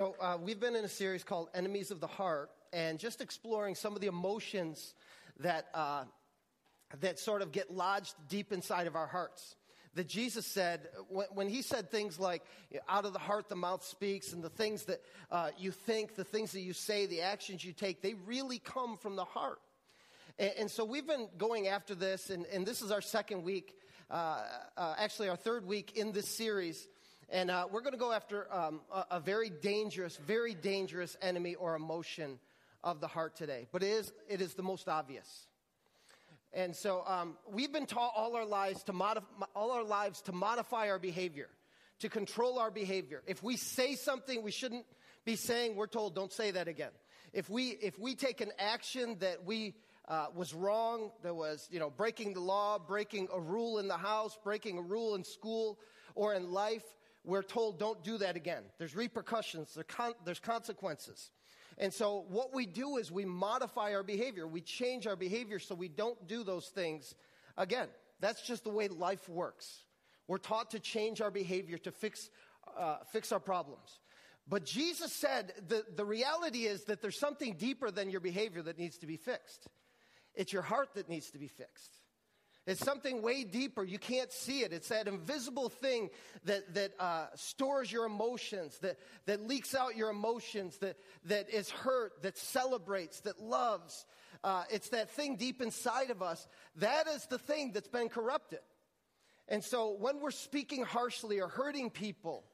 So, uh, we've been in a series called Enemies of the Heart, and just exploring some of the emotions that, uh, that sort of get lodged deep inside of our hearts. That Jesus said, when, when he said things like, out of the heart the mouth speaks, and the things that uh, you think, the things that you say, the actions you take, they really come from the heart. And, and so we've been going after this, and, and this is our second week, uh, uh, actually, our third week in this series. And uh, we're going to go after um, a, a, very dangerous, very dangerous enemy or emotion of the heart today. But it is, it is the most obvious. And so um, we've been taught all our lives to modify, all our lives to modify our behavior, to control our behavior. If we say something we shouldn't be saying, we're told don't say that again. If we if we take an action that we uh, was wrong, that was you know breaking the law, breaking a rule in the house, breaking a rule in school or in life, we're told don't do that again. There's repercussions, there's consequences. And so what we do is we modify our behavior. We change our behavior so we don't do those things again. That's just the way life works. We're taught to change our behavior to fix, uh, fix our problems. But Jesus said the, the reality is that there's something deeper than your behavior that needs to be fixed. It's your heart that needs to be fixed. It's something way deeper. You can't see it. It's that invisible thing that, that uh, stores your emotions, that, that leaks out your emotions, that, that is hurt, that celebrates, that loves. Uh, it's that thing deep inside of us. That is the thing that's been corrupted. And so when we're speaking harshly or hurting people,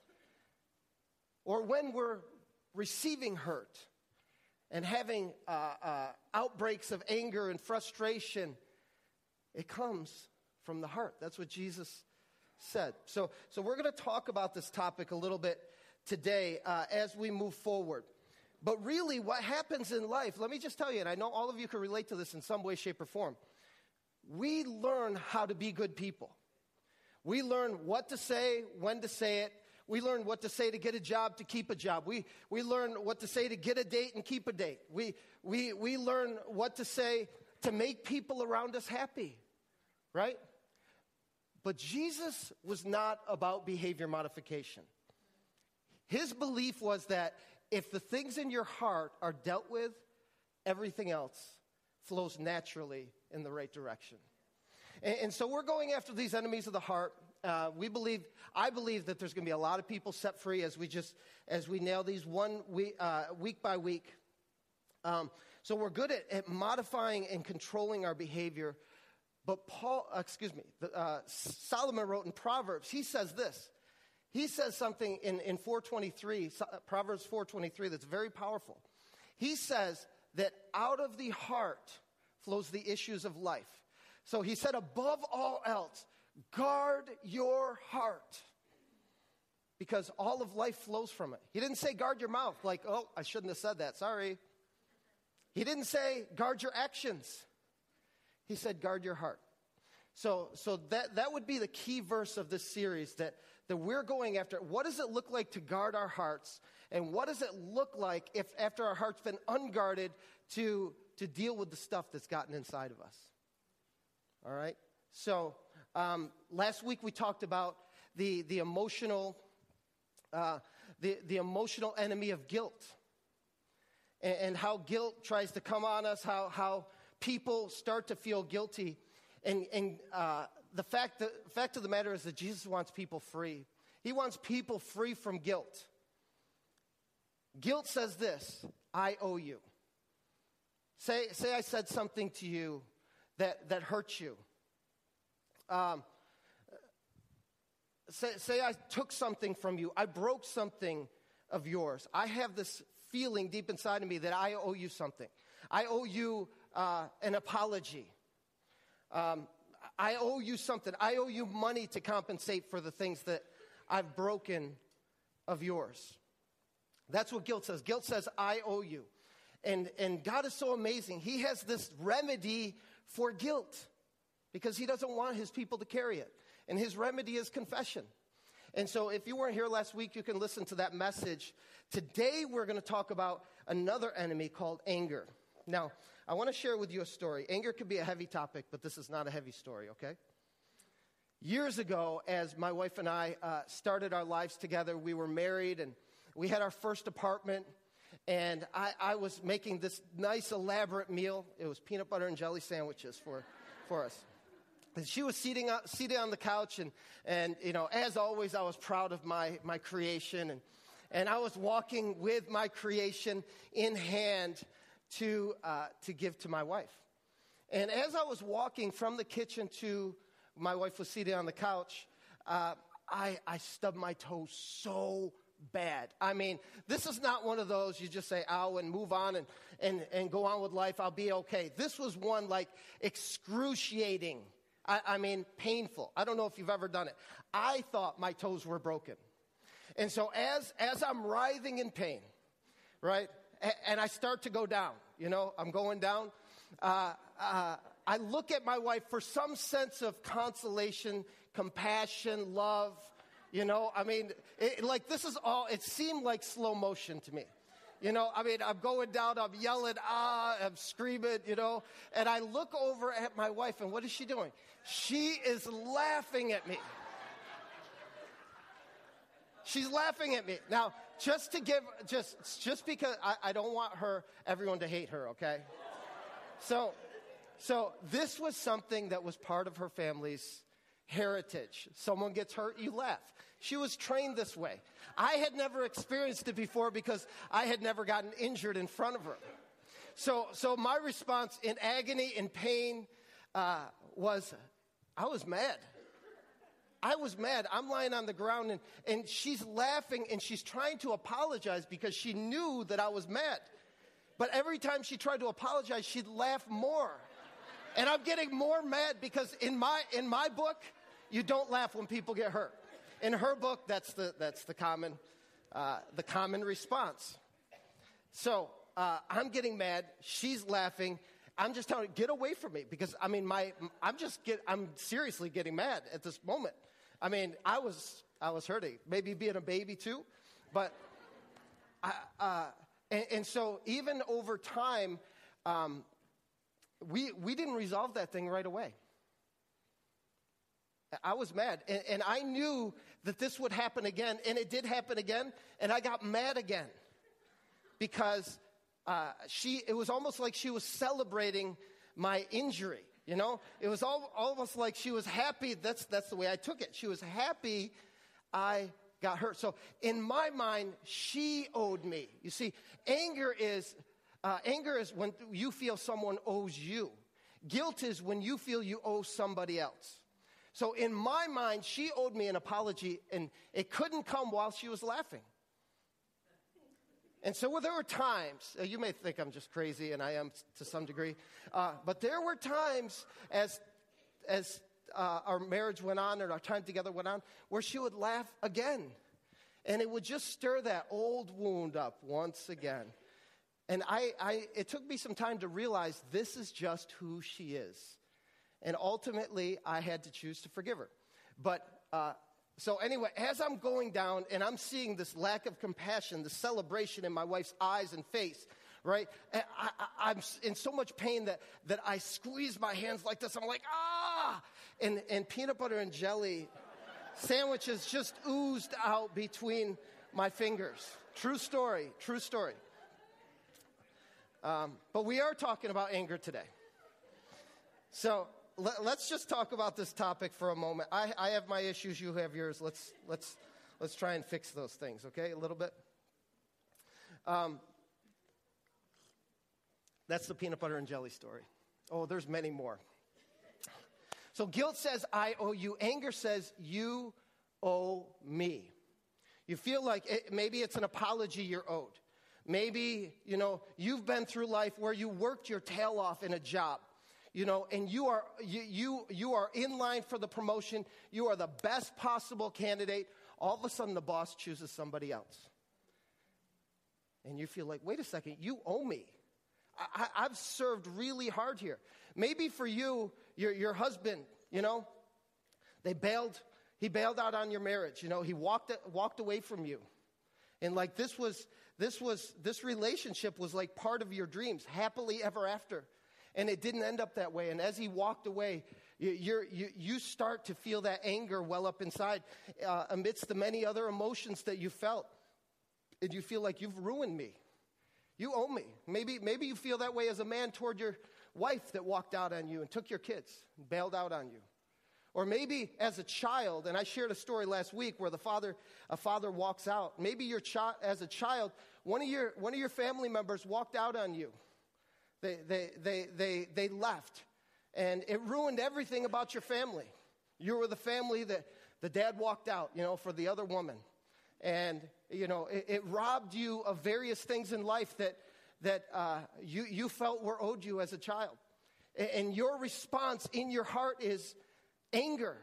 or when we're receiving hurt and having uh, uh outbreaks of anger and frustration, it comes from the heart. That's what Jesus said. So, so we're going to talk about this topic a little bit today uh, as we move forward. But really, what happens in life, let me just tell you, and I know all of you can relate to this in some way, shape, or form. We learn how to be good people. We learn what to say, when to say it. We learn what to say to get a job, to keep a job. We, we learn what to say to get a date and keep a date. We, we, we learn what to say to make people around us happy right? But Jesus was not about behavior modification. His belief was that if the things in your heart are dealt with, everything else flows naturally in the right direction. And, and so we're going after these enemies of the heart. Uh, we believe, I believe that there's going to be a lot of people set free as we just, as we nail these one week, uh, week by week. Um, so we're good at, at modifying and controlling our behavior but Paul, uh, excuse me, uh, Solomon wrote in Proverbs, he says this. He says something in, in 423, uh, Proverbs 423, that's very powerful. He says that out of the heart flows the issues of life. So he said, above all else, guard your heart. Because all of life flows from it. He didn't say guard your mouth, like, oh, I shouldn't have said that, sorry. He didn't say guard your actions. He said, guard your heart. So, so that, that would be the key verse of this series that, that we're going after. What does it look like to guard our hearts? And what does it look like if, after our heart's been unguarded, to, to deal with the stuff that's gotten inside of us? All right? So, um, last week we talked about the, the emotional, uh, the, the emotional enemy of guilt and, and how guilt tries to come on us, how, how people start to feel guilty. And, and uh, the, fact, the fact of the matter is that Jesus wants people free. He wants people free from guilt. Guilt says this I owe you. Say, say I said something to you that, that hurt you. Um, say, say I took something from you. I broke something of yours. I have this feeling deep inside of me that I owe you something. I owe you uh, an apology. Um, I owe you something. I owe you money to compensate for the things that I've broken of yours. That's what guilt says. Guilt says, I owe you. And, and God is so amazing. He has this remedy for guilt because He doesn't want His people to carry it. And His remedy is confession. And so, if you weren't here last week, you can listen to that message. Today, we're going to talk about another enemy called anger. Now, I want to share with you a story. Anger could be a heavy topic, but this is not a heavy story, okay? Years ago, as my wife and I uh, started our lives together, we were married and we had our first apartment, and I, I was making this nice, elaborate meal. It was peanut butter and jelly sandwiches for, for us. And she was seating, seated on the couch, and, and, you know, as always, I was proud of my, my creation. And, and I was walking with my creation in hand to, uh, to give to my wife. And as I was walking from the kitchen to my wife was seated on the couch, uh, I, I stubbed my toe so bad. I mean, this is not one of those you just say, ow, and move on and, and, and go on with life. I'll be okay. This was one like excruciating. I, I mean, painful. I don't know if you've ever done it. I thought my toes were broken. And so as, as I'm writhing in pain, right, and, and I start to go down, you know, I'm going down, uh, uh, I look at my wife for some sense of consolation, compassion, love. You know, I mean, it, like this is all, it seemed like slow motion to me. You know, I mean, I'm going down, I'm yelling, ah, I'm screaming, you know, and I look over at my wife, and what is she doing? She is laughing at me. She's laughing at me. Now, just to give, just, just because I, I don't want her, everyone to hate her, okay? So, so this was something that was part of her family's heritage. Someone gets hurt, you laugh. She was trained this way. I had never experienced it before because I had never gotten injured in front of her. So, so my response in agony and pain uh, was, I was mad. I was mad. I'm lying on the ground and, and she's laughing and she's trying to apologize because she knew that I was mad. But every time she tried to apologize, she'd laugh more. And I'm getting more mad because in my, in my book, you don't laugh when people get hurt. In her book, that's the, that's the, common, uh, the common response. So uh, I'm getting mad. She's laughing. I'm just telling her, get away from me because I mean, my, I'm just get, I'm seriously getting mad at this moment. I mean, I was, I was hurting, maybe being a baby too, but, I, uh, and, and, so even over time, um, we, we didn't resolve that thing right away. I was mad. And, and, I knew that this would happen again. And it did happen again. And I got mad again. Because uh, she, it was almost like she was celebrating my injury. You know, it was all, almost like she was happy. That's, that's the way I took it. She was happy I got hurt. So in my mind, she owed me. You see, anger is uh, anger is when you feel someone owes you. Guilt is when you feel you owe somebody else. So in my mind, she owed me an apology, and it couldn't come while she was laughing. And so well, there were times, uh, you may think I'm just crazy, and I am to some degree, uh, but there were times as, as uh, our marriage went on and our time together went on where she would laugh again. And it would just stir that old wound up once again. And I, I, it took me some time to realize this is just who she is. And ultimately, I had to choose to forgive her. But uh, so, anyway, as I'm going down and I'm seeing this lack of compassion, the celebration in my wife's eyes and face, right? I, am in so much pain that, that I squeeze my hands like this. I'm like, ah! And, and peanut butter and jelly sandwiches just oozed out between my fingers. True story, true story. Um, but we are talking about anger today. So let, us just talk about this topic for a moment. I, I have my issues, you have yours. Let's, let's, let's try and fix those things, okay? A little bit. Um, that's the peanut butter and jelly story. Oh, there's many more. So guilt says, I owe you. Anger says, you owe me. You feel like it, maybe it's an apology you're owed. Maybe, you know, you've been through life where you worked your tail off in a job, you know, and you are, you, you, you are in line for the promotion. You are the best possible candidate. All of a sudden, the boss chooses somebody else. And you feel like, wait a second, you owe me. I, have served really hard here. Maybe for you, your, your husband, you know, they bailed, he bailed out on your marriage. You know, he walked, walked away from you. And like this was, this was, this relationship was like part of your dreams, happily ever after. And it didn't end up that way. And as he walked away, you, you, start to feel that anger well up inside uh, amidst the many other emotions that you felt. and you feel like you've ruined me. You owe me. Maybe, maybe you feel that way as a man toward your wife that walked out on you and took your kids and bailed out on you. Or maybe as a child, and I shared a story last week where the father, a father walks out. Maybe your child, as a child, one of your, one of your family members walked out on you. They, they, they, they, they left. And it ruined everything about your family. You were the family that the dad walked out, you know, for the other woman. And, you know, it, it robbed you of various things in life that, that uh, you, you felt were owed you as a child. And, and your response in your heart is anger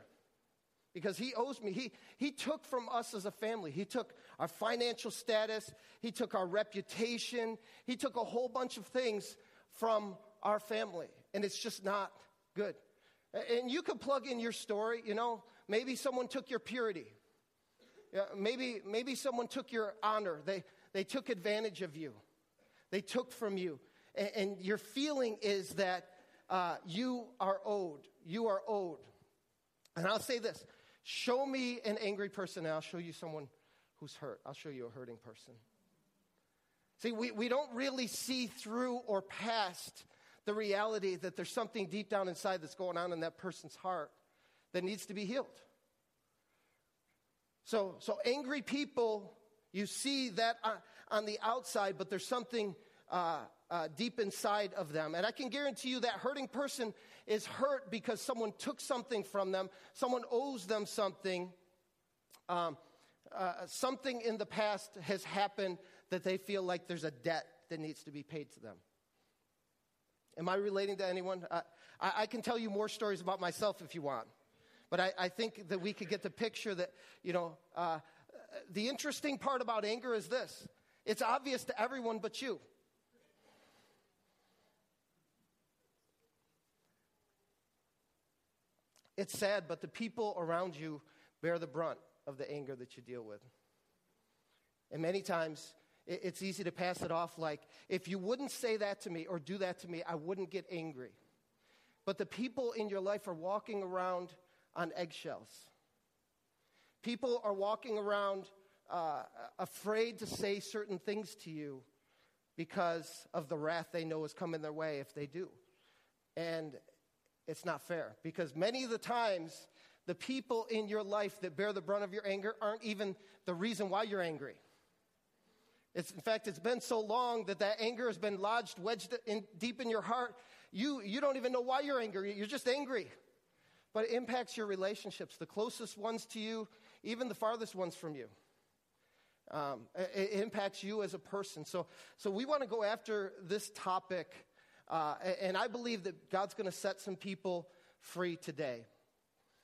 because he owes me. He, he took from us as a family. He took our financial status, he took our reputation, he took a whole bunch of things from our family. And it's just not good. And you could plug in your story, you know, maybe someone took your purity. Yeah, maybe, maybe someone took your honor. They, they took advantage of you. They took from you. And, and your feeling is that uh, you are owed. You are owed. And I'll say this show me an angry person, and I'll show you someone who's hurt. I'll show you a hurting person. See, we, we don't really see through or past the reality that there's something deep down inside that's going on in that person's heart that needs to be healed. So, so angry people, you see that on, on the outside, but there's something uh, uh, deep inside of them. And I can guarantee you that hurting person is hurt because someone took something from them, someone owes them something. Um, uh, something in the past has happened that they feel like there's a debt that needs to be paid to them. Am I relating to anyone? I, I, can tell you more stories about myself if you want. But I, I think that we could get the picture that, you know, uh, the interesting part about anger is this it's obvious to everyone but you. It's sad, but the people around you bear the brunt of the anger that you deal with. And many times, it's easy to pass it off like, if you wouldn't say that to me or do that to me, I wouldn't get angry. But the people in your life are walking around on eggshells. People are walking around uh, afraid to say certain things to you because of the wrath they know is coming their way if they do. And it's not fair because many of the times, the people in your life that bear the brunt of your anger aren't even the reason why you're angry. It's, in fact, it's been so long that that anger has been lodged, wedged in, deep in your heart. You, you don't even know why you're angry. You're just angry. But it impacts your relationships, the closest ones to you, even the farthest ones from you. Um, it, it, impacts you as a person. So, so we want to go after this topic, uh, and I believe that God's going to set some people free today.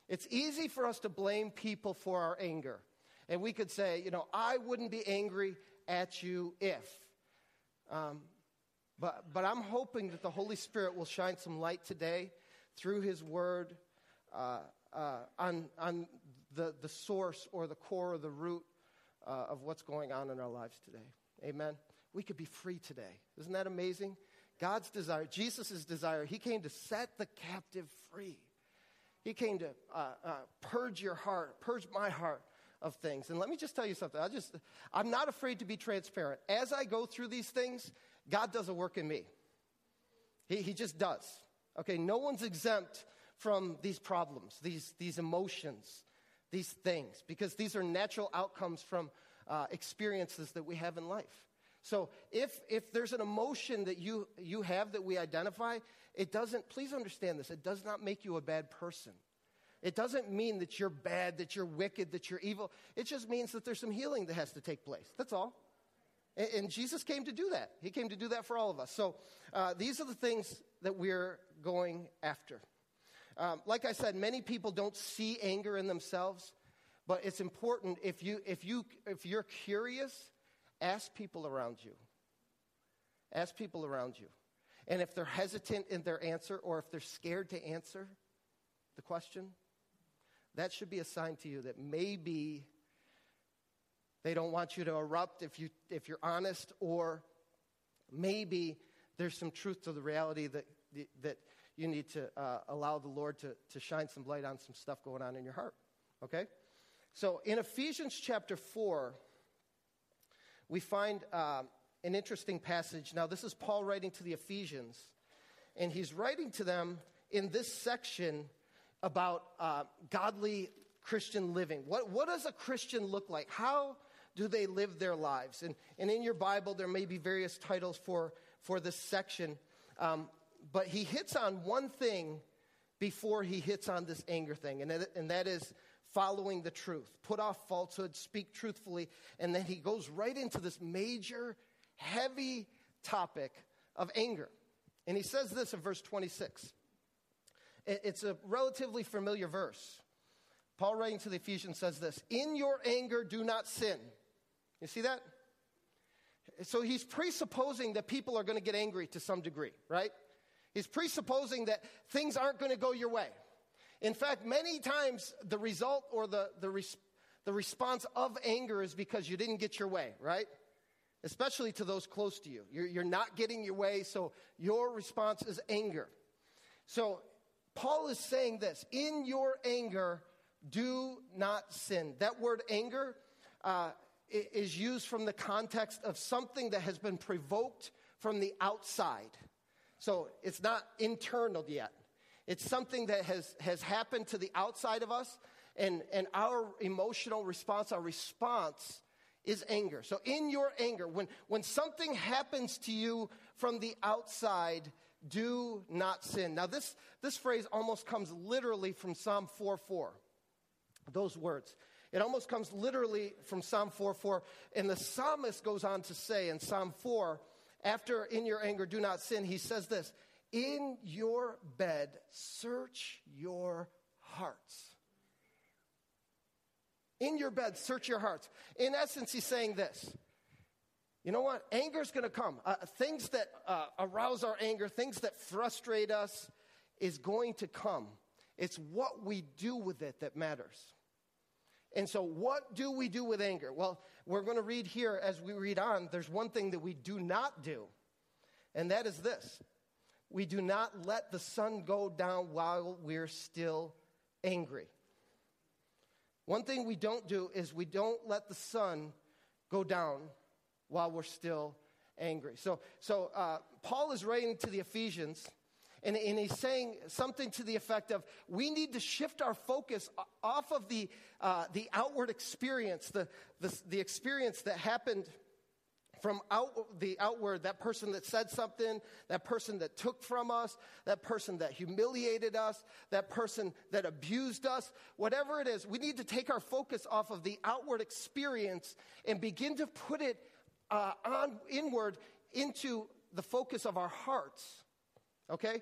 It's easy for us to blame people for our anger. And we could say, you know, I wouldn't be angry at you if. Um, but, but I'm hoping that the Holy Spirit will shine some light today through His Word uh, uh, on, on the, the source or the core or the root uh, of what's going on in our lives today. Amen. We could be free today. Isn't that amazing? God's desire, Jesus' desire, He came to set the captive free. He came to uh, uh, purge your heart, purge my heart of things. And let me just tell you something. I just, I'm not afraid to be transparent. As I go through these things, God does a work in me. He, he just does. Okay, no one's exempt from these problems, these, these emotions, these things, because these are natural outcomes from uh, experiences that we have in life. So if, if there's an emotion that you, you have that we identify, it doesn't, please understand this, it does not make you a bad person. It doesn't mean that you're bad, that you're wicked, that you're evil. It just means that there's some healing that has to take place. That's all. And, and Jesus came to do that. He came to do that for all of us. So uh, these are the things that we're going after. Um, like I said, many people don't see anger in themselves, but it's important if you if you if you're curious, ask people around you. Ask people around you. And if they're hesitant in their answer or if they're scared to answer the question, that should be a sign to you that maybe they don't want you to erupt if, you, if you're honest, or maybe there's some truth to the reality that, that you need to uh, allow the Lord to, to shine some light on some stuff going on in your heart. Okay? So in Ephesians chapter 4, we find uh, an interesting passage. Now, this is Paul writing to the Ephesians, and he's writing to them in this section about uh, godly Christian living. What, what does a Christian look like? How do they live their lives? And, and in your Bible, there may be various titles for, for this section, um, but he hits on one thing before he hits on this anger thing, and that, and that is following the truth. Put off falsehood, speak truthfully, and then he goes right into this major, heavy topic of anger. And he says this in verse 26. It's a relatively familiar verse. Paul, writing to the Ephesians, says this In your anger, do not sin. You see that? So he's presupposing that people are going to get angry to some degree, right? He's presupposing that things aren't going to go your way. In fact, many times the result or the, the, res- the response of anger is because you didn't get your way, right? Especially to those close to you. You're, you're not getting your way, so your response is anger. So Paul is saying this in your anger, do not sin. That word anger uh, is used from the context of something that has been provoked from the outside. So it's not internal yet. It's something that has, has happened to the outside of us, and, and our emotional response, our response is anger. So, in your anger, when, when something happens to you from the outside, do not sin. Now, this, this phrase almost comes literally from Psalm 4 4. Those words. It almost comes literally from Psalm 4 4. And the psalmist goes on to say in Psalm 4, after in your anger do not sin, he says this in your bed, search your hearts. In your bed, search your hearts. In essence, he's saying this. You know what? Anger is going to come. Uh, things that uh, arouse our anger, things that frustrate us, is going to come. It's what we do with it that matters. And so, what do we do with anger? Well, we're going to read here as we read on. There's one thing that we do not do, and that is this we do not let the sun go down while we're still angry. One thing we don't do is we don't let the sun go down while we're still angry. So, so uh, Paul is writing to the Ephesians, and, and, he's saying something to the effect of we need to shift our focus off of the, uh, the outward experience, the, the, the experience that happened from out, the outward, that person that said something, that person that took from us, that person that humiliated us, that person that abused us, whatever it is, we need to take our focus off of the outward experience and begin to put it uh, on inward into the focus of our hearts. Okay?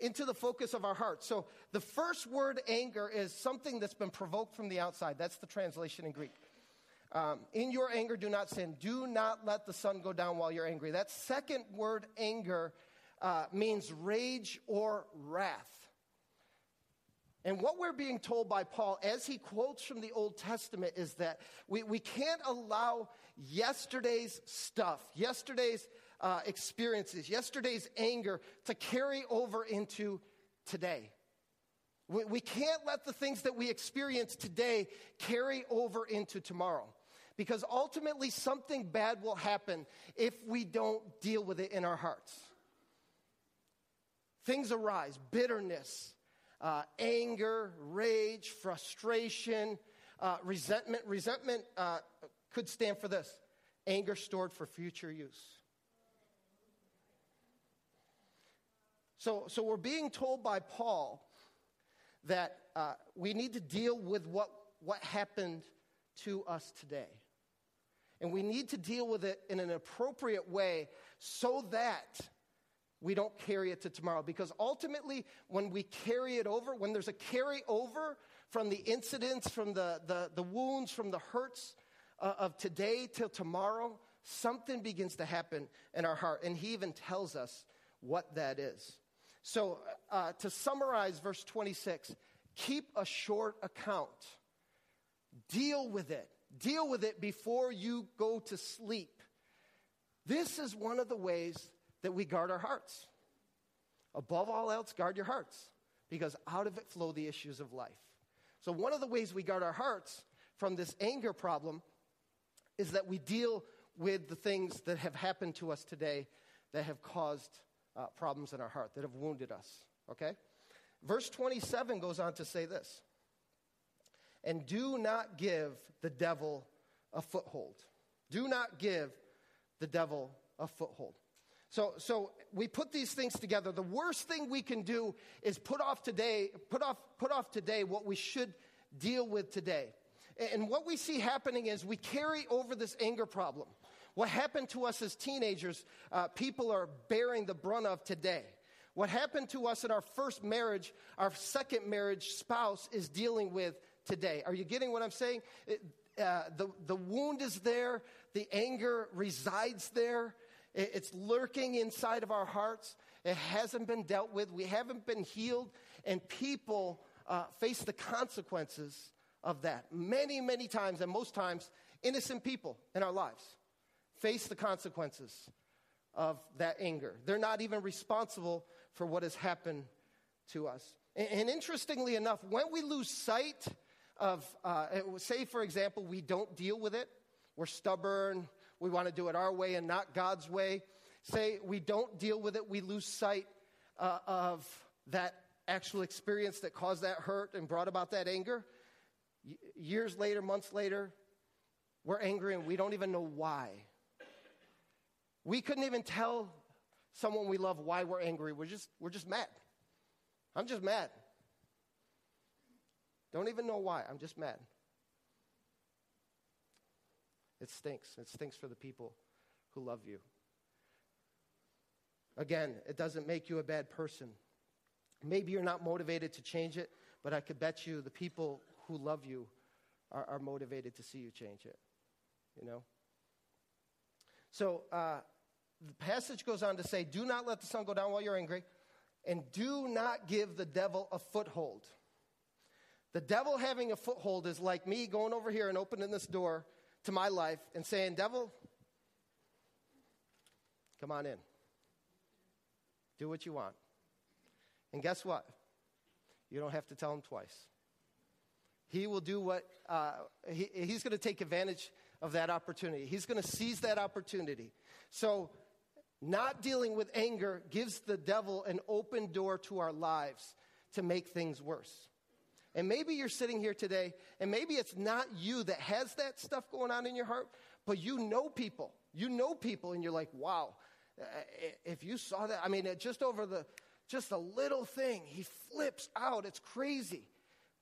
Into the focus of our hearts. So the first word anger is something that's been provoked from the outside. That's the translation in Greek. Um, in your anger, do not sin. Do not let the sun go down while you're angry. That second word, anger, uh, means rage or wrath. And what we're being told by Paul as he quotes from the Old Testament is that we, we can't allow yesterday's stuff, yesterday's uh, experiences, yesterday's anger to carry over into today. We, we can't let the things that we experience today carry over into tomorrow. Because ultimately, something bad will happen if we don't deal with it in our hearts. Things arise bitterness, uh, anger, rage, frustration, uh, resentment. Resentment uh, could stand for this anger stored for future use. So, so we're being told by Paul that uh, we need to deal with what, what happened to us today. And we need to deal with it in an appropriate way so that we don't carry it to tomorrow. Because ultimately, when we carry it over, when there's a carryover from the incidents, from the, the, the wounds, from the hurts uh, of today till tomorrow, something begins to happen in our heart. And he even tells us what that is. So, uh, to summarize verse 26, keep a short account, deal with it. Deal with it before you go to sleep. This is one of the ways that we guard our hearts. Above all else, guard your hearts because out of it flow the issues of life. So, one of the ways we guard our hearts from this anger problem is that we deal with the things that have happened to us today that have caused uh, problems in our heart, that have wounded us. Okay? Verse 27 goes on to say this And do not give the devil a foothold. Do not give the devil a foothold. So, so we put these things together. The worst thing we can do is put off today, put off, put off today what we should deal with today. And what we see happening is we carry over this anger problem. What happened to us as teenagers, uh, people are bearing the brunt of today. What happened to us in our first marriage, our second marriage spouse is dealing with today. Are you getting what I'm saying? It, uh, the, the wound is there, the anger resides there, it, it's lurking inside of our hearts. It hasn't been dealt with, we haven't been healed, and people uh, face the consequences of that. Many, many times, and most times, innocent people in our lives face the consequences of that anger. They're not even responsible for what has happened to us. And, and interestingly enough, when we lose sight of, uh, say, for example, we don't deal with it, we're stubborn, we want to do it our way and not God's way. Say we don't deal with it, we lose sight uh, of that actual experience that caused that hurt and brought about that anger. Years later, months later, we're angry and we don't even know why. We couldn't even tell someone we love why we're angry. We're just, we're just mad. I'm just mad. Don't even know why. I'm just mad. It stinks. It stinks for the people who love you. Again, it doesn't make you a bad person. Maybe you're not motivated to change it, but I could bet you the people who love you are, are motivated to see you change it. You know? So, uh, the passage goes on to say, Do not let the sun go down while you're angry, and do not give the devil a foothold. The devil having a foothold is like me going over here and opening this door to my life and saying, Devil, come on in. Do what you want. And guess what? You don't have to tell him twice. He will do what, uh, he, he's going to take advantage of that opportunity. He's going to seize that opportunity. So not dealing with anger gives the devil an open door to our lives to make things worse. And maybe you're sitting here today, and maybe it's not you that has that stuff going on in your heart, but you know people. You know people, and you're like, wow, uh, if you saw that, I mean, just over the, just a little thing, he flips out. It's crazy.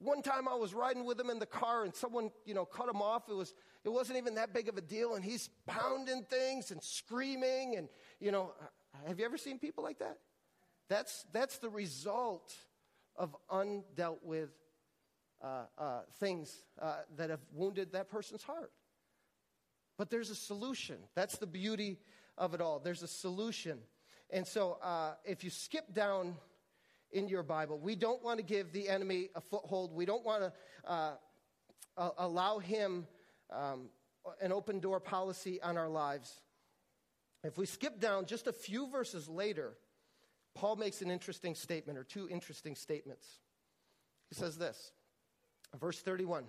One time I was riding with him in the car and someone, you know, cut him off. It was, it wasn't even that big of a deal. And he's pounding things and screaming. And, you know, have you ever seen people like that? That's, that's the result of undealt with uh, uh, things uh, that have wounded that person's heart. But there's a solution. That's the beauty of it all. There's a solution. And so uh, if you skip down in your Bible. We don't want to give the enemy a foothold. We don't want to uh, allow him um, an open door policy on our lives. If we skip down just a few verses later, Paul makes an interesting statement, or two interesting statements. He says this, verse 31.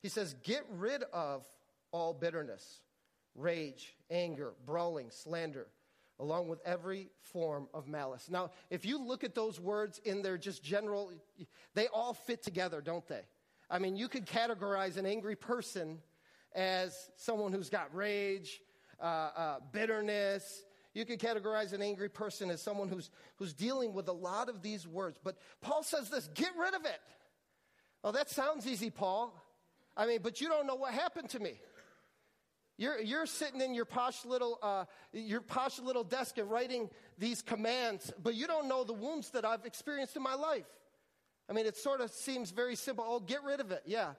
He says, Get rid of all bitterness, rage, anger, brawling, slander along with every form of malice. Now, if you look at those words in their just general, they all fit together, don't they? I mean, you could categorize an angry person as someone who's got rage, uh, uh, bitterness. You could categorize an angry person as someone who's, who's dealing with a lot of these words. But Paul says this get rid of it. Well, that sounds easy, Paul. I mean, but you don't know what happened to me. You're, you're sitting in your posh little, uh, your posh little desk and writing these commands, but you don't know the wounds that I've experienced in my life. I mean, it sort of seems very simple. Oh, get rid of it. Yeah.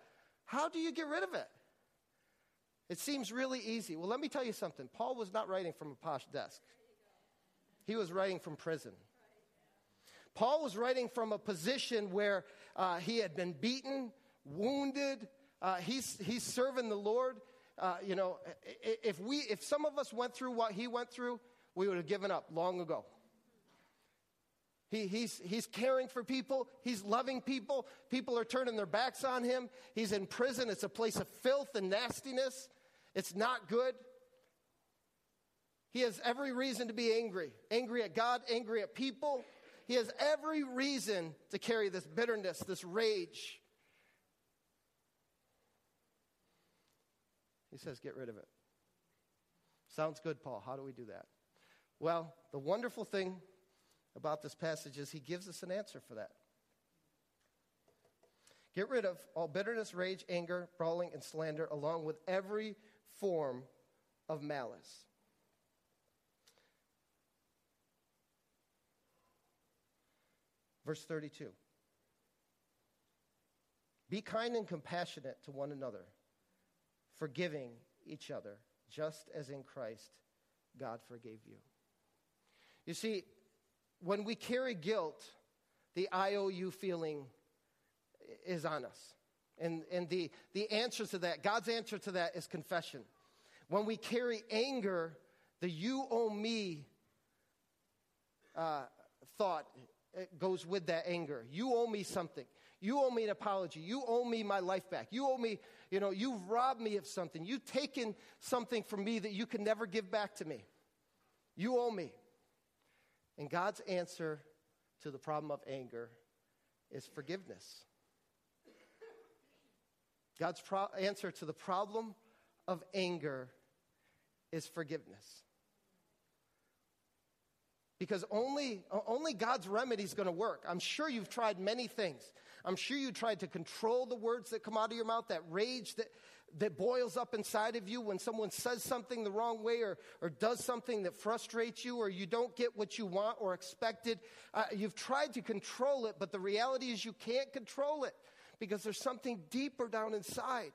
How do you get rid of it? It seems really easy. Well, let me tell you something. Paul was not writing from a posh desk, he was writing from prison. Paul was writing from a position where uh, he had been beaten, wounded. Uh, he's, he's serving the Lord. Uh, you know, if we, if some of us went through what he went through, we would have given up long ago. He, he's, he's caring for people. He's loving people. People are turning their backs on him. He's in prison. It's a place of filth and nastiness. It's not good. He has every reason to be angry angry at God, angry at people. He has every reason to carry this bitterness, this rage. He says, Get rid of it. Sounds good, Paul. How do we do that? Well, the wonderful thing about this passage is he gives us an answer for that. Get rid of all bitterness, rage, anger, brawling, and slander, along with every form of malice. Verse 32 Be kind and compassionate to one another, forgiving each other, just as in Christ God forgave you. You see, when we carry guilt, the IOU feeling is on us. And, and the, the answer to that, God's answer to that is confession. When we carry anger, the you owe me uh, thought goes with that anger. You owe me something. You owe me an apology. You owe me my life back. You owe me, you know, you've robbed me of something. You've taken something from me that you can never give back to me. You owe me. And God's answer to the problem of anger is forgiveness. God's pro- answer to the problem of anger is forgiveness. Because only, only God's remedy is going to work. I'm sure you've tried many things. I'm sure you tried to control the words that come out of your mouth, that rage that, that boils up inside of you when someone says something the wrong way or, or does something that frustrates you or you don't get what you want or expected. Uh, you've tried to control it, but the reality is you can't control it because there's something deeper down inside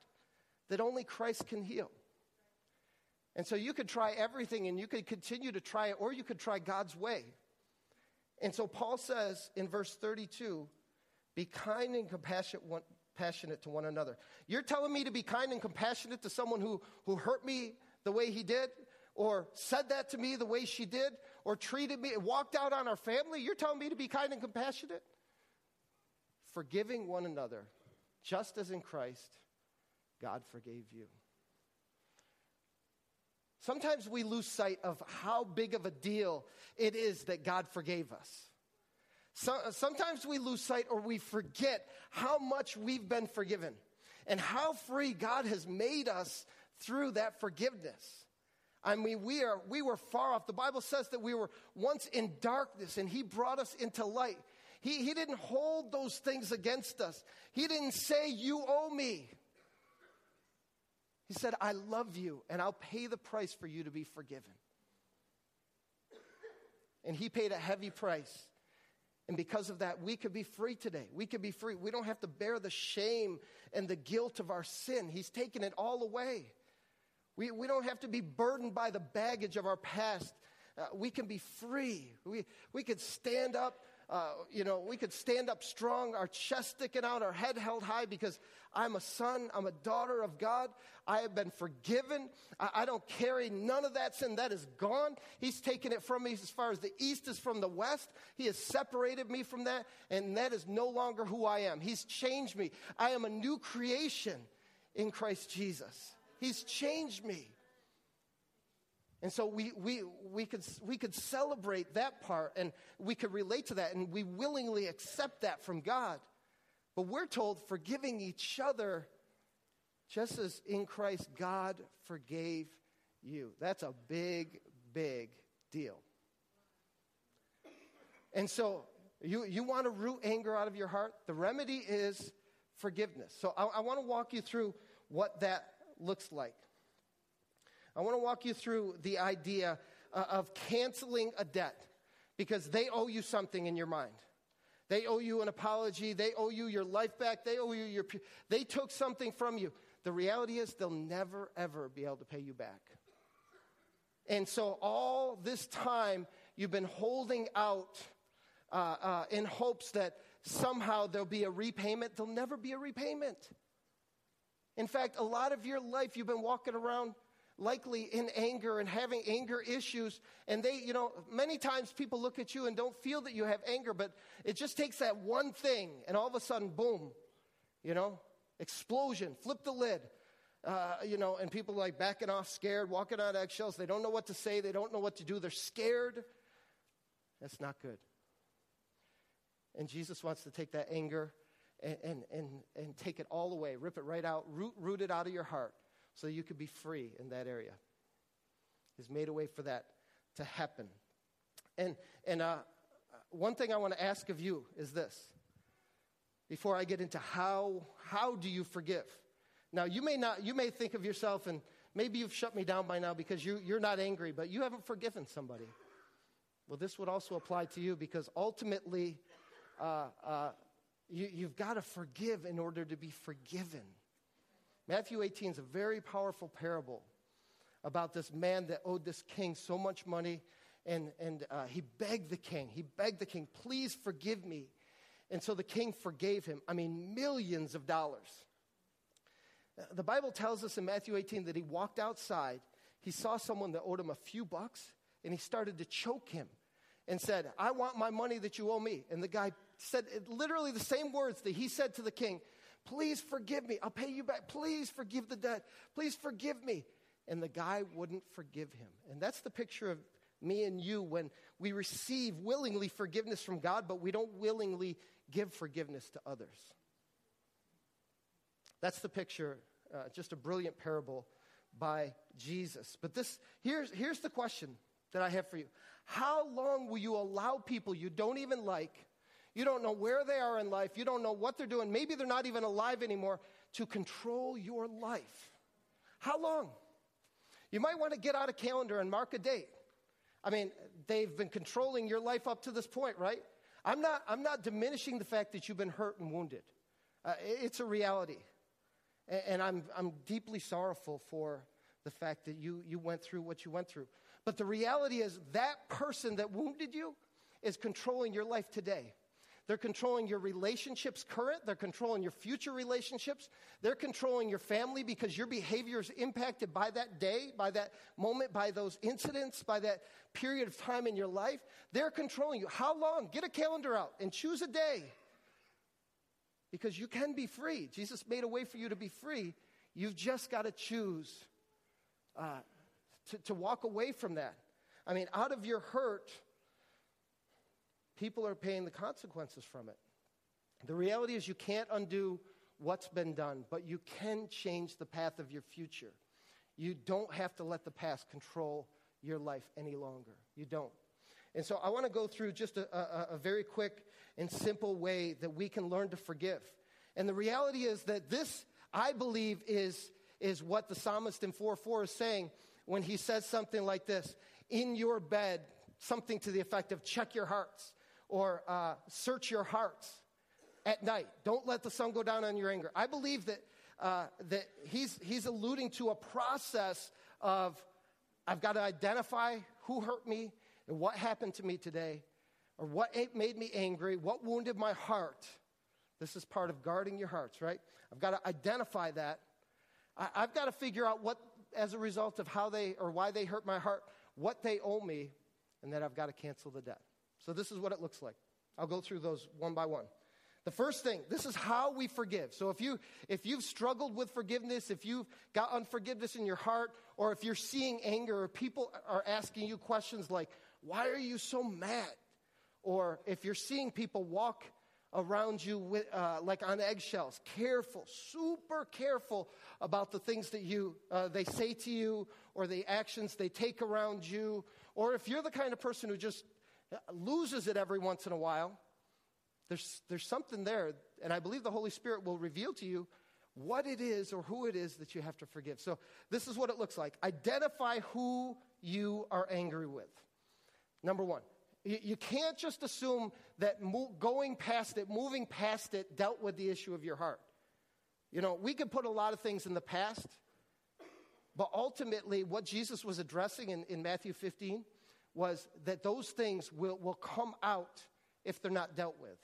that only Christ can heal. And so you could try everything and you could continue to try it, or you could try God's way. And so Paul says in verse 32 be kind and compassionate one, to one another. You're telling me to be kind and compassionate to someone who, who hurt me the way he did, or said that to me the way she did, or treated me, walked out on our family? You're telling me to be kind and compassionate? Forgiving one another, just as in Christ, God forgave you. Sometimes we lose sight of how big of a deal it is that God forgave us. So, sometimes we lose sight or we forget how much we've been forgiven and how free God has made us through that forgiveness. I mean, we, are, we were far off. The Bible says that we were once in darkness and He brought us into light. He, he didn't hold those things against us. He didn't say, You owe me. He said, I love you and I'll pay the price for you to be forgiven. And He paid a heavy price. And because of that, we could be free today. We could be free. We don't have to bear the shame and the guilt of our sin. He's taken it all away. We, we don't have to be burdened by the baggage of our past. Uh, we can be free. We, we could stand up uh, you know, we could stand up strong, our chest sticking out, our head held high because I'm a son, I'm a daughter of God. I have been forgiven. I, I don't carry none of that sin. That is gone. He's taken it from me as far as the east is from the west. He has separated me from that, and that is no longer who I am. He's changed me. I am a new creation in Christ Jesus. He's changed me. And so we, we, we, could, we could celebrate that part and we could relate to that and we willingly accept that from God. But we're told forgiving each other just as in Christ God forgave you. That's a big, big deal. And so you, you want to root anger out of your heart? The remedy is forgiveness. So I, I want to walk you through what that looks like. I want to walk you through the idea uh, of canceling a debt because they owe you something in your mind. They owe you an apology. They owe you your life back. They owe you your. They took something from you. The reality is, they'll never, ever be able to pay you back. And so, all this time, you've been holding out uh, uh, in hopes that somehow there'll be a repayment. There'll never be a repayment. In fact, a lot of your life, you've been walking around likely in anger and having anger issues. And they, you know, many times people look at you and don't feel that you have anger, but it just takes that one thing, and all of a sudden, boom, you know, explosion, flip the lid. Uh, you know, and people like backing off, scared, walking on eggshells. They don't know what to say. They don't know what to do. They're scared. That's not good. And Jesus wants to take that anger and, and, and, and take it all away, rip it right out, root, root it out of your heart so you could be free in that area. He's made a way for that to happen. And, and uh, one thing I want to ask of you is this before I get into how, how do you forgive? Now, you may not, you may think of yourself and maybe you've shut me down by now because you, you're not angry, but you haven't forgiven somebody. Well, this would also apply to you because ultimately, uh, uh, you, you've got to forgive in order to be forgiven. Matthew 18 is a very powerful parable about this man that owed this king so much money, and, and uh, he begged the king, he begged the king, please forgive me. And so the king forgave him. I mean, millions of dollars. Uh, the Bible tells us in Matthew 18 that he walked outside, he saw someone that owed him a few bucks, and he started to choke him and said, I want my money that you owe me. And the guy said literally the same words that he said to the king Please forgive me. I'll pay you back. Please forgive the debt. Please forgive me. And the guy wouldn't forgive him. And that's the picture of me and you when we receive willingly forgiveness from God, but we don't willingly give forgiveness to others. That's the picture, uh, just a brilliant parable by Jesus. But this, here's, here's the question that I have for you How long will you allow people you don't even like you don't know where they are in life. You don't know what they're doing. Maybe they're not even alive anymore to control your life. How long? You might want to get out a calendar and mark a date. I mean, they've been controlling your life up to this point, right? I'm not, I'm not diminishing the fact that you've been hurt and wounded. Uh, it's a reality. And, and I'm, I'm deeply sorrowful for the fact that you, you went through what you went through. But the reality is, that person that wounded you is controlling your life today. They're controlling your relationships current. They're controlling your future relationships. They're controlling your family because your behavior is impacted by that day, by that moment, by those incidents, by that period of time in your life. They're controlling you. How long? Get a calendar out and choose a day because you can be free. Jesus made a way for you to be free. You've just got to choose uh, to, to walk away from that. I mean, out of your hurt, people are paying the consequences from it. The reality is, you can't undo what's been done, but you can change the path of your future. You don't have to let the past control your life any longer. You don't. And so I want to go through just a, a, a, very quick and simple way that we can learn to forgive. And the reality is that this, I believe, is, is what the psalmist in 4 4 is saying when he says something like this In your bed, something to the effect of check your hearts or uh, search your hearts at night. Don't let the sun go down on your anger. I believe that, uh, that he's, he's alluding to a process of I've got to identify who hurt me and what happened to me today, or what made me angry, what wounded my heart. This is part of guarding your hearts, right? I've got to identify that. I, I've got to figure out what, as a result of how they or why they hurt my heart, what they owe me, and then I've got to cancel the debt. So this is what it looks like. I'll go through those one by one. The first thing, this is how we forgive. So if you if you've struggled with forgiveness, if you've got unforgiveness in your heart, or if you're seeing anger, or people are asking you questions like, "Why are you so mad?" or if you're seeing people walk around you with, uh, like on eggshells, careful, super careful about the things that you uh, they say to you, or the actions they take around you, or if you're the kind of person who just Uh, loses it every once in a while, there's, there's something there, and I believe the Holy Spirit will reveal to you what it is or who it is that you have to forgive. So, this is what it looks like identify who you are angry with. Number one, you, can't just assume that going past it, moving past it, dealt with the issue of your heart. You know, we could put a lot of things in the past, but ultimately, what Jesus was addressing in, in Matthew 15 was that those things will, will come out if they're not dealt with.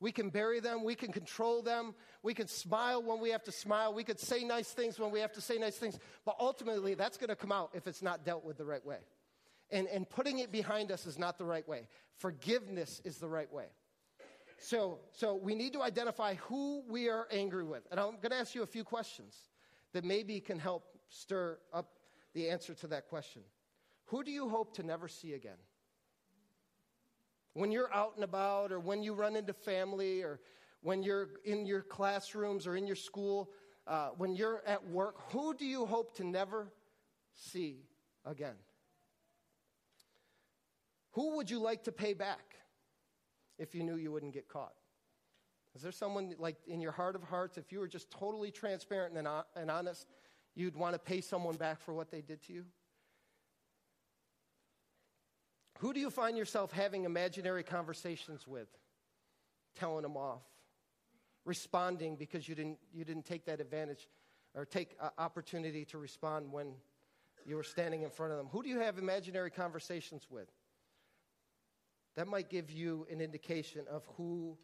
We can bury them. We can control them. We can smile when we have to smile. We could say nice things when we have to say nice things. But ultimately, that's going to come out if it's not dealt with the right way. And, and putting it behind us is not the right way. Forgiveness is the right way. So, so we need to identify who we are angry with. And I'm going to ask you a few questions that maybe can help stir up the answer to that question. Who do you hope to never see again? When you're out and about, or when you run into family, or when you're in your classrooms or in your school, uh, when you're at work, who do you hope to never see again? Who would you like to pay back if you knew you wouldn't get caught? Is there someone like in your heart of hearts, if you were just totally transparent and, and honest, you'd want to pay someone back for what they did to you? Who do you find yourself having imaginary conversations with? Telling them off, responding because you didn't, you didn't take that advantage or take uh, opportunity to respond when you were standing in front of them. Who do you have imaginary conversations with? That might give you an indication of who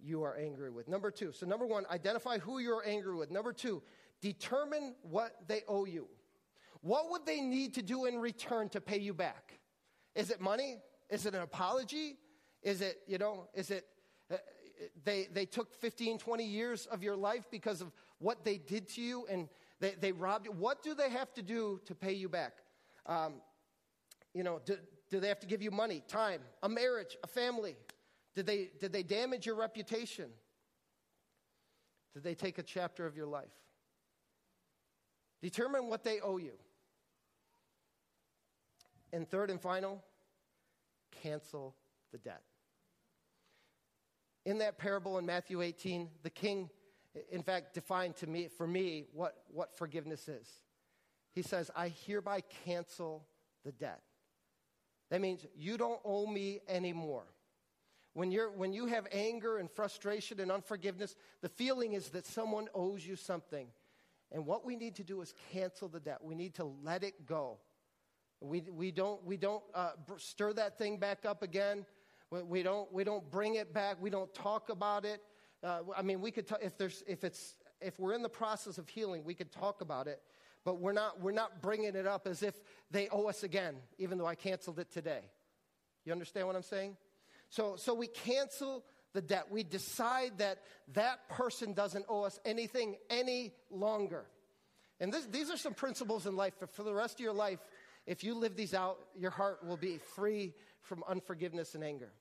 you are angry with. Number two, so number one, identify who you're angry with. Number two, determine what they owe you. What would they need to do in return to pay you back? Is it money? Is it an apology? Is it, you know, is it uh, they, they took 15, 20 years of your life because of what they did to you and they, they robbed you? What do they have to do to pay you back? Um, you know, do, do they have to give you money, time, a marriage, a family? Did they, did they damage your reputation? Did they take a chapter of your life? Determine what they owe you. And third and final, cancel the debt. In that parable in Matthew 18, the king, in fact, defined to me, for me, what, what forgiveness is. He says, I hereby cancel the debt. That means you don't owe me anymore. When, you're, when you have anger and frustration and unforgiveness, the feeling is that someone owes you something. And what we need to do is cancel the debt. We need to let it go. We, we don't, we don't uh, stir that thing back up again. We, we, don't, we don't bring it back. We don't talk about it. Uh, I mean, we could, t- if, there's, if, it's, if we're in the process of healing, we could talk about it, but we're not, we're not bringing it up as if they owe us again, even though I canceled it today. You understand what I'm saying? So, so we cancel the debt. We decide that that person doesn't owe us anything any longer. And this, these are some principles in life. For for the rest of your life, if you live these out, your heart will be free from unforgiveness and anger.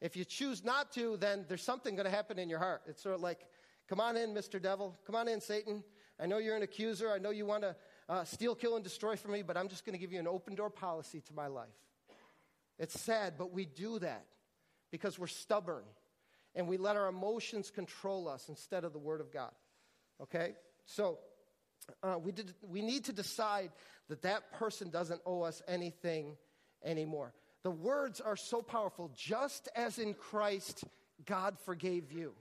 If you choose not to, then there's something going to happen in your heart. It's sort of like, come on in, Mr. Devil. Come on in, Satan. I know you're an accuser. I know you want to uh, steal, kill, and destroy from me, but I'm just going to give you an open door policy to my life. It's sad, but we do that because we're stubborn and we let our emotions control us instead of the Word of God. Okay? So, uh, we, did, we need to decide that that person doesn't owe us anything anymore. The words are so powerful. Just as in Christ, God forgave you.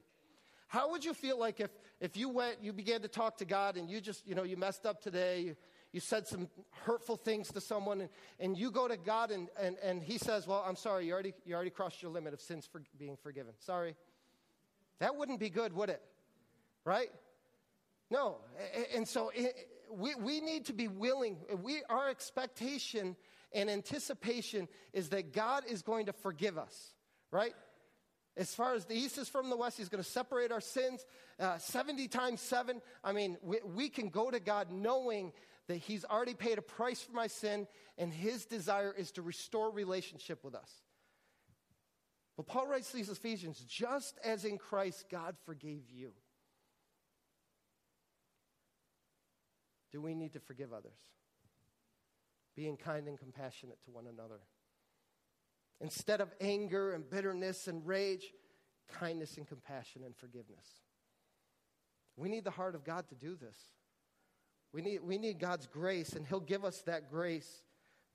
How would you feel like if, if you went, you began to talk to God and you just, you know, you messed up today, you, you said some hurtful things to someone, and, and you go to God and, and, and He says, Well, I'm sorry, you already, you already crossed your limit of sins for being forgiven. Sorry. That wouldn't be good, would it? Right? No. And so we, we need to be willing. We, our expectation and anticipation is that God is going to forgive us, right? As far as the east is from the west, He's going to separate our sins uh, 70 times 7. I mean, we, we can go to God knowing that He's already paid a price for my sin, and His desire is to restore relationship with us. But Paul writes these Ephesians just as in Christ God forgave you. Do we need to forgive others? Being kind and compassionate to one another. Instead of anger and bitterness and rage, kindness and compassion and forgiveness. We need the heart of God to do this. We need, we need God's grace, and He'll give us that grace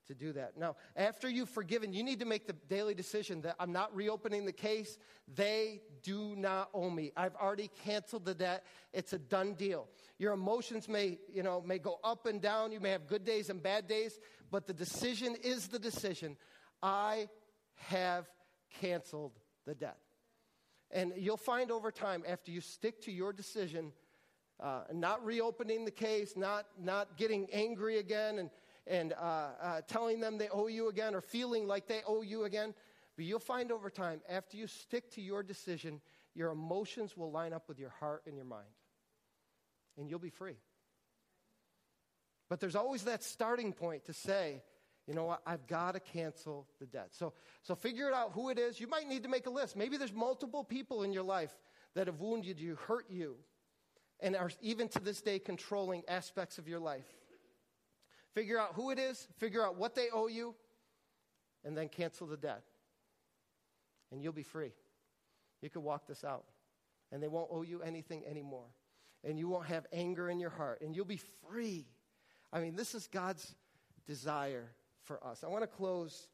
to do that. Now, after you've forgiven, you need to make the daily decision that I'm not reopening the case. They do not owe me. I've already canceled the debt. It's a done deal. Your emotions may, you know, may go up and down. You may have good days and bad days, but the decision is the decision. I have canceled the debt. And you'll find over time, after you stick to your decision, uh, not reopening the case, not, not getting angry again and, and uh, uh, telling them they owe you again or feeling like they owe you again. But you'll find over time, after you stick to your decision, your emotions will line up with your heart and your mind. And you'll be free. But there's always that starting point to say, you know what, I've got to cancel the debt. So, so figure it out who it is. You might need to make a list. Maybe there's multiple people in your life that have wounded you, hurt you, and are even to this day controlling aspects of your life. Figure out who it is, figure out what they owe you, and then cancel the debt. And you'll be free. You can walk this out. And they won't owe you anything anymore. And you won't have anger in your heart. And you'll be free. I mean, this is God's desire for us. I want to close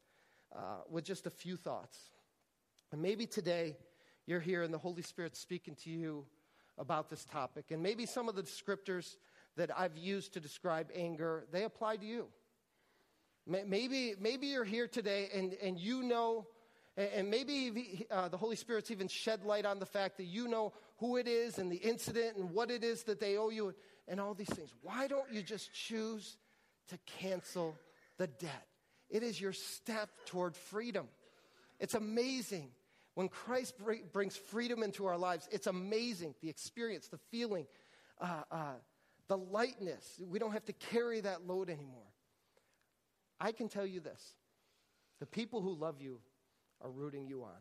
uh, with just a few thoughts. And maybe today you're here and the Holy Spirit's speaking to you about this topic. And maybe some of the descriptors that I've used to describe anger, they apply to you. Maybe, maybe you're here today and, and you know, and maybe uh, the Holy Spirit's even shed light on the fact that you know who it is and the incident and what it is that they owe you and all these things. Why don't you just choose to cancel the debt? It is your step toward freedom. It's amazing when Christ brings freedom into our lives, it's amazing the experience, the feeling, uh, uh, the lightness. We don't have to carry that load anymore. I can tell you this the people who love you are rooting you on.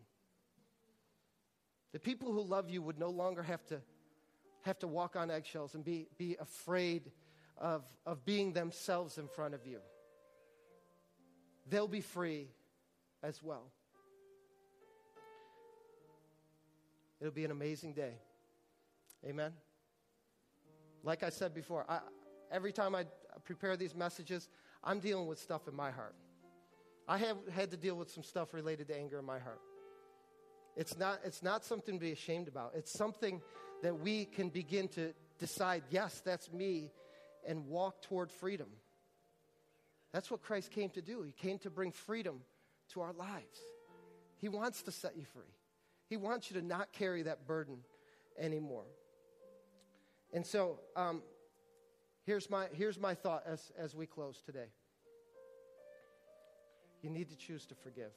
The people who love you would no longer have to, have to walk on eggshells and be, be afraid of, of being themselves in front of you. They'll be free as well. It'll be an amazing day. Amen. Like I said before, I, every time I prepare these messages, I'm dealing with stuff in my heart. I have had to deal with some stuff related to anger in my heart. It's not, it's not something to be ashamed about. It's something that we can begin to decide, yes, that's me, and walk toward freedom. That's what Christ came to do. He came to bring freedom to our lives. He wants to set you free. He wants you to not carry that burden anymore. And so, um, here's, my, here's my thought as, as we close today. You need to choose to forgive.